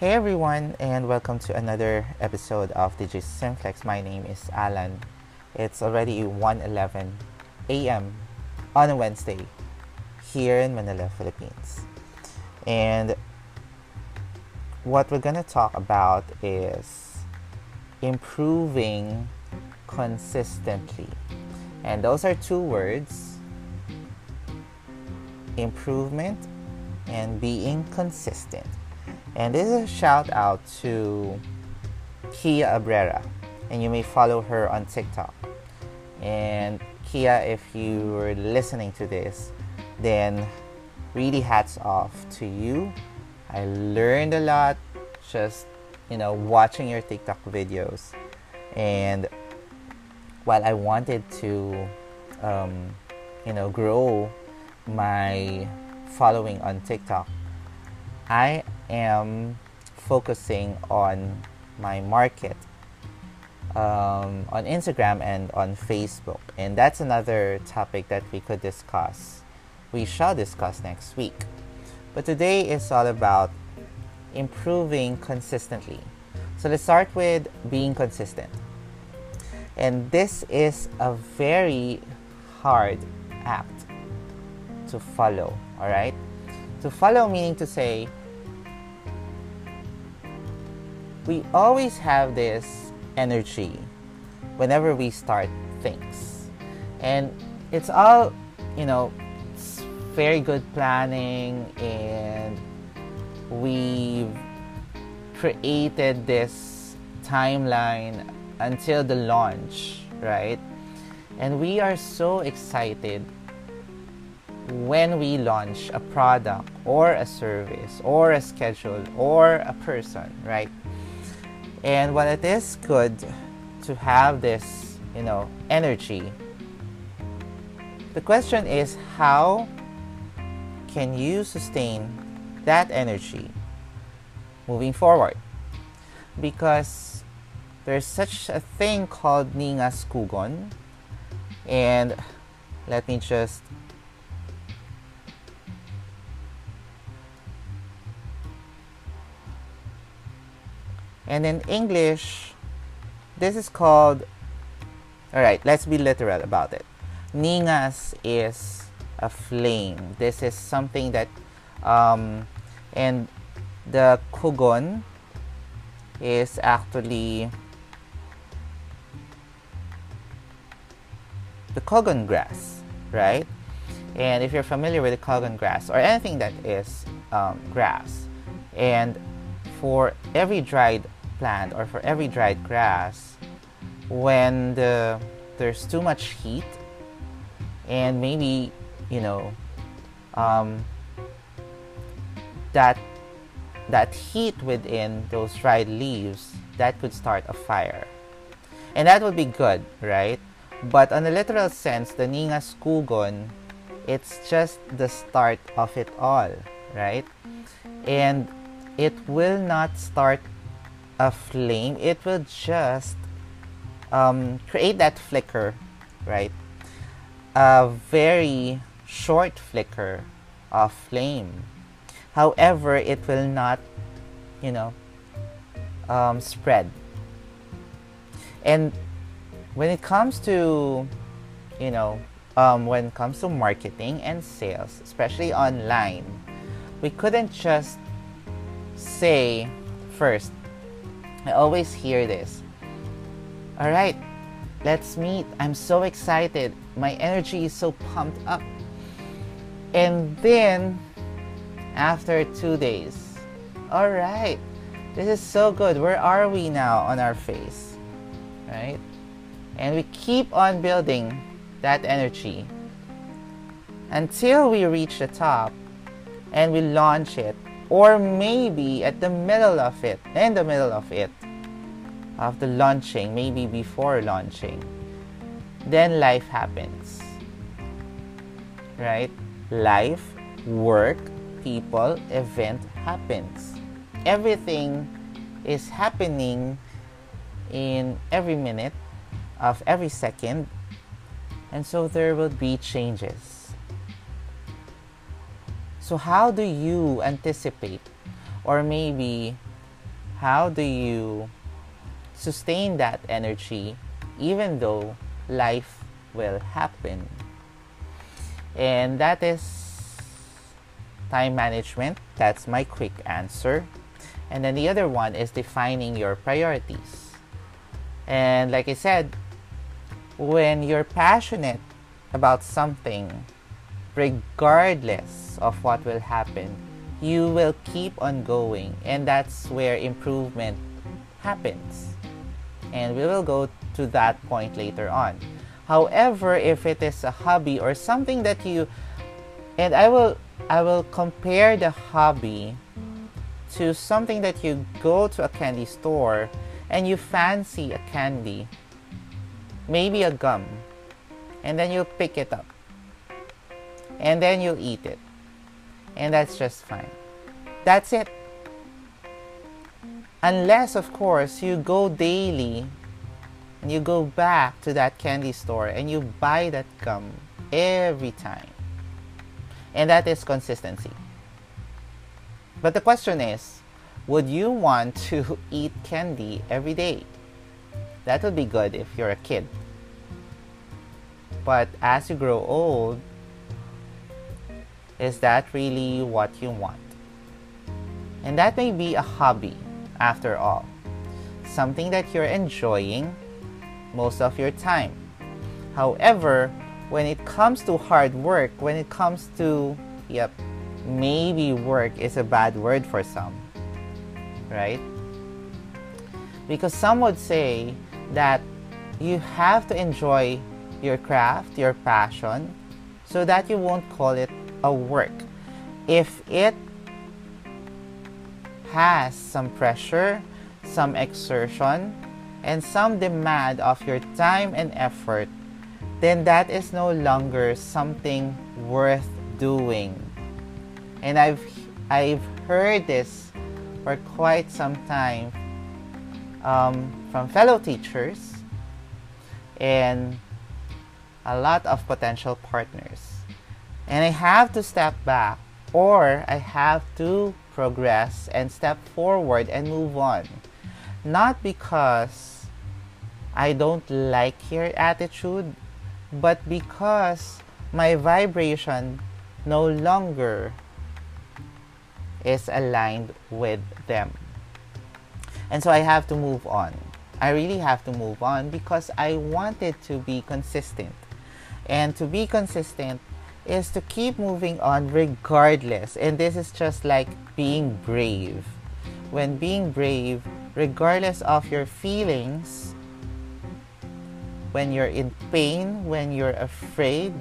Hey everyone, and welcome to another episode of DJ Simflex. My name is Alan. It's already 1:11 a.m. on a Wednesday here in Manila, Philippines. And what we're gonna talk about is improving consistently. And those are two words improvement and being consistent. And this is a shout out to Kia Abrera, and you may follow her on TikTok. And Kia, if you were listening to this, then really hats off to you. I learned a lot just, you know, watching your TikTok videos. And while I wanted to, um, you know, grow my following on TikTok, I am focusing on my market um, on Instagram and on Facebook. And that's another topic that we could discuss. We shall discuss next week. But today is all about improving consistently. So let's start with being consistent. And this is a very hard act to follow, all right? To follow meaning to say, we always have this energy whenever we start things. And it's all, you know, it's very good planning and we've created this timeline until the launch, right? And we are so excited when we launch a product or a service or a schedule or a person, right? And while it is good to have this, you know, energy, the question is how can you sustain that energy moving forward? Because there's such a thing called Ningas Kugon. And let me just And in English, this is called, all right, let's be literal about it. Ningas is a flame. This is something that, um, and the kugon is actually the kogon grass, right? And if you're familiar with the kogon grass or anything that is um, grass, and for every dried plant or for every dried grass, when the, there's too much heat and maybe, you know, um, that that heat within those dried leaves that could start a fire. And that would be good, right? But on a literal sense, the Ningas Kugon, it's just the start of it all, right? And it will not start a flame, it will just um, create that flicker, right? A very short flicker of flame. However, it will not, you know, um, spread. And when it comes to, you know, um, when it comes to marketing and sales, especially online, we couldn't just say first, I always hear this. All right, let's meet. I'm so excited. My energy is so pumped up. And then, after two days, all right, this is so good. Where are we now on our face? Right? And we keep on building that energy until we reach the top and we launch it or maybe at the middle of it, in the middle of it, the launching, maybe before launching, then life happens. Right? Life, work, people, event happens. Everything is happening in every minute of every second, and so there will be changes. So, how do you anticipate or maybe how do you sustain that energy even though life will happen? And that is time management. That's my quick answer. And then the other one is defining your priorities. And like I said, when you're passionate about something, regardless of what will happen, you will keep on going. And that's where improvement happens. And we will go to that point later on. However, if it is a hobby or something that you and I will I will compare the hobby to something that you go to a candy store and you fancy a candy, maybe a gum, and then you pick it up. And then you eat it. And that's just fine. That's it. Unless, of course, you go daily and you go back to that candy store and you buy that gum every time. And that is consistency. But the question is would you want to eat candy every day? That would be good if you're a kid. But as you grow old, is that really what you want? And that may be a hobby after all, something that you're enjoying most of your time. However, when it comes to hard work, when it comes to, yep, maybe work is a bad word for some, right? Because some would say that you have to enjoy your craft, your passion, so that you won't call it a work. If it has some pressure, some exertion, and some demand of your time and effort, then that is no longer something worth doing. And I've I've heard this for quite some time um, from fellow teachers and a lot of potential partners. And I have to step back or I have to progress and step forward and move on. Not because I don't like your attitude, but because my vibration no longer is aligned with them. And so I have to move on. I really have to move on because I wanted to be consistent. And to be consistent is to keep moving on regardless. And this is just like being brave. When being brave, regardless of your feelings, when you're in pain, when you're afraid,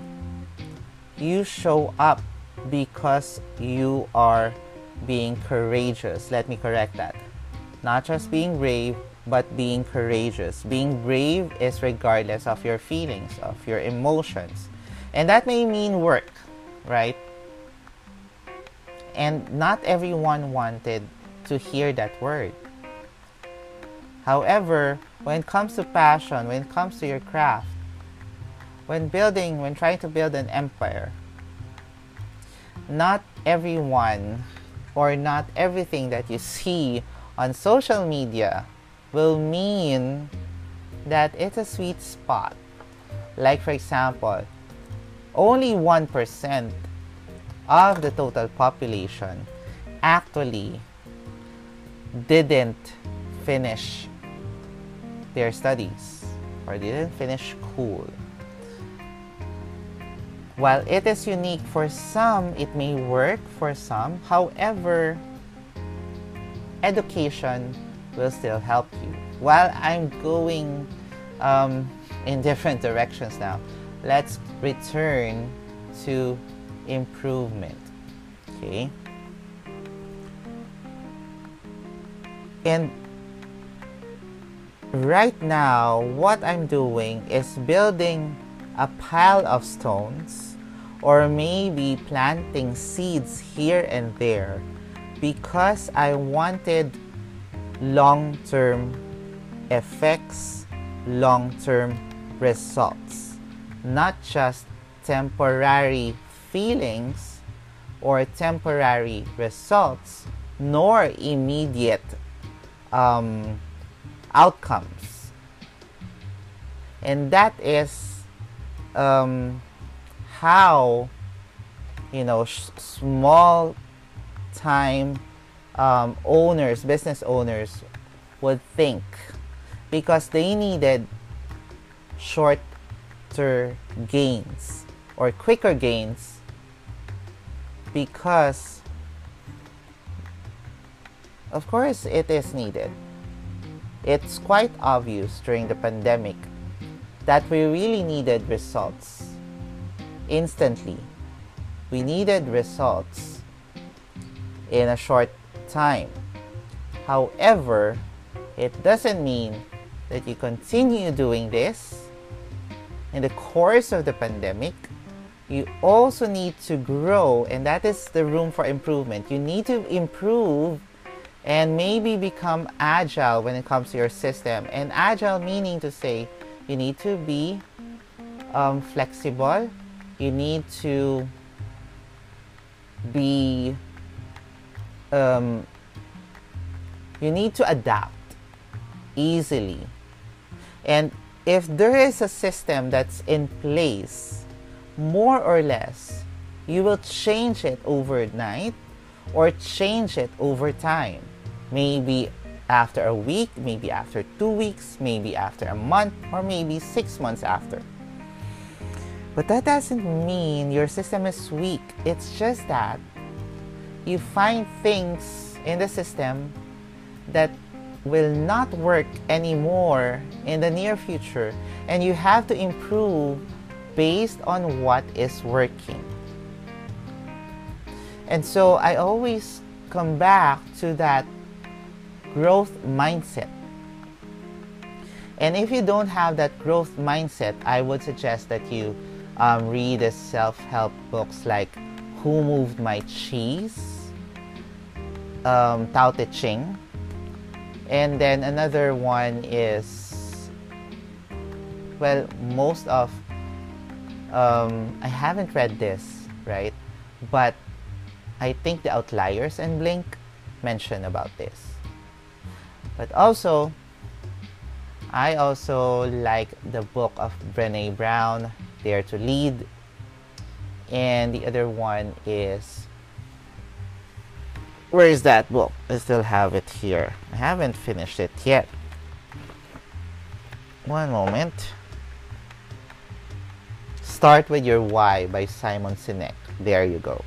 you show up because you are being courageous. Let me correct that. Not just being brave, but being courageous. Being brave is regardless of your feelings, of your emotions. And that may mean work, right? And not everyone wanted to hear that word. However, when it comes to passion, when it comes to your craft, when building, when trying to build an empire, not everyone or not everything that you see on social media will mean that it's a sweet spot. Like, for example, only 1% of the total population actually didn't finish their studies or didn't finish school. While it is unique for some, it may work for some. However, education will still help you. While I'm going um, in different directions now, let's return to improvement. Okay? And right now, what I'm doing is building a pile of stones or maybe planting seeds here and there because I wanted long term effects, long term results, not just temporary feelings or temporary results, nor immediate um, outcomes. And that is um, how, you know, sh- small time um, owners, business owners would think because they needed shorter gains or quicker gains because of course it is needed. It's quite obvious during the pandemic that we really needed results. Instantly we needed results in a short time. However it doesn't mean that you continue doing this in the course of the pandemic you also need to grow and that is the room for improvement. You need to improve and maybe become agile when it comes to your system. And agile meaning to say you need to be um, flexible. You need to be um, you need to adapt easily. And if there is a system that's in place more or less, you will change it overnight or change it over time. Maybe after a week, maybe after two weeks, maybe after a month, or maybe six months after. But that doesn't mean your system is weak. It's just that you find things in the system that will not work anymore in the near future, and you have to improve based on what is working. And so I always come back to that growth mindset. And if you don't have that growth mindset, I would suggest that you um, read the self help books like Who Moved My Cheese, um, Tao Te Ching. And then another one is, well, most of um, I haven't read this, right? But I think the Outliers and Blink mention about this. But also, I also like the book of Brene Brown, Dare to Lead. And the other one is. Where is that book? I still have it here. I haven't finished it yet. One moment. Start with Your Why by Simon Sinek. There you go.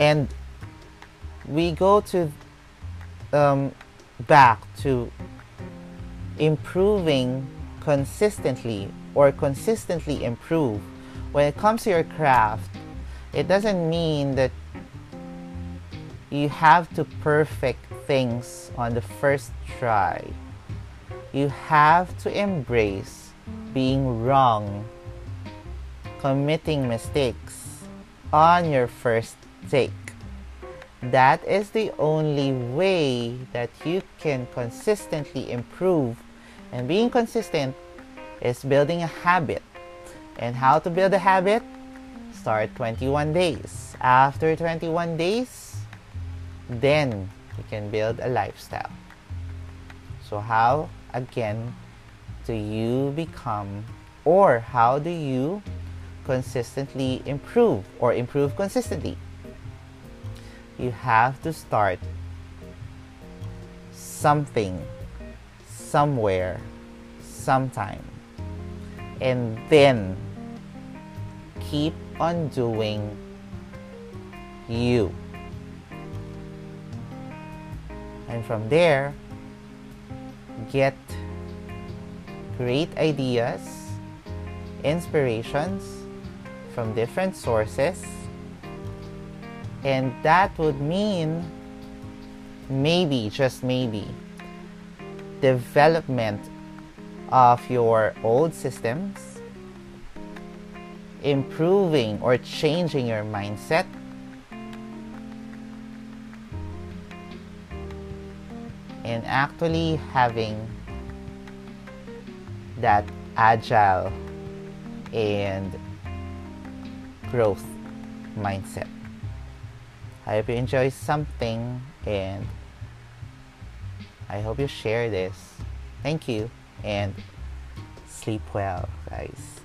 And we go to um, back to improving consistently or consistently improve when it comes to your craft it doesn't mean that you have to perfect things on the first try you have to embrace being wrong, committing mistakes on your first take. That is the only way that you can consistently improve. And being consistent is building a habit. And how to build a habit? Start 21 days. After 21 days, then you can build a lifestyle. So, how? Again, do you become or how do you consistently improve or improve consistently? You have to start something, somewhere, sometime, and then keep on doing you. And from there, get great ideas, inspirations from different sources, and that would mean maybe, just maybe, development of your old systems, improving or changing your mindset, and actually having that agile and growth mindset. I hope you enjoy something and I hope you share this. Thank you and sleep well, guys.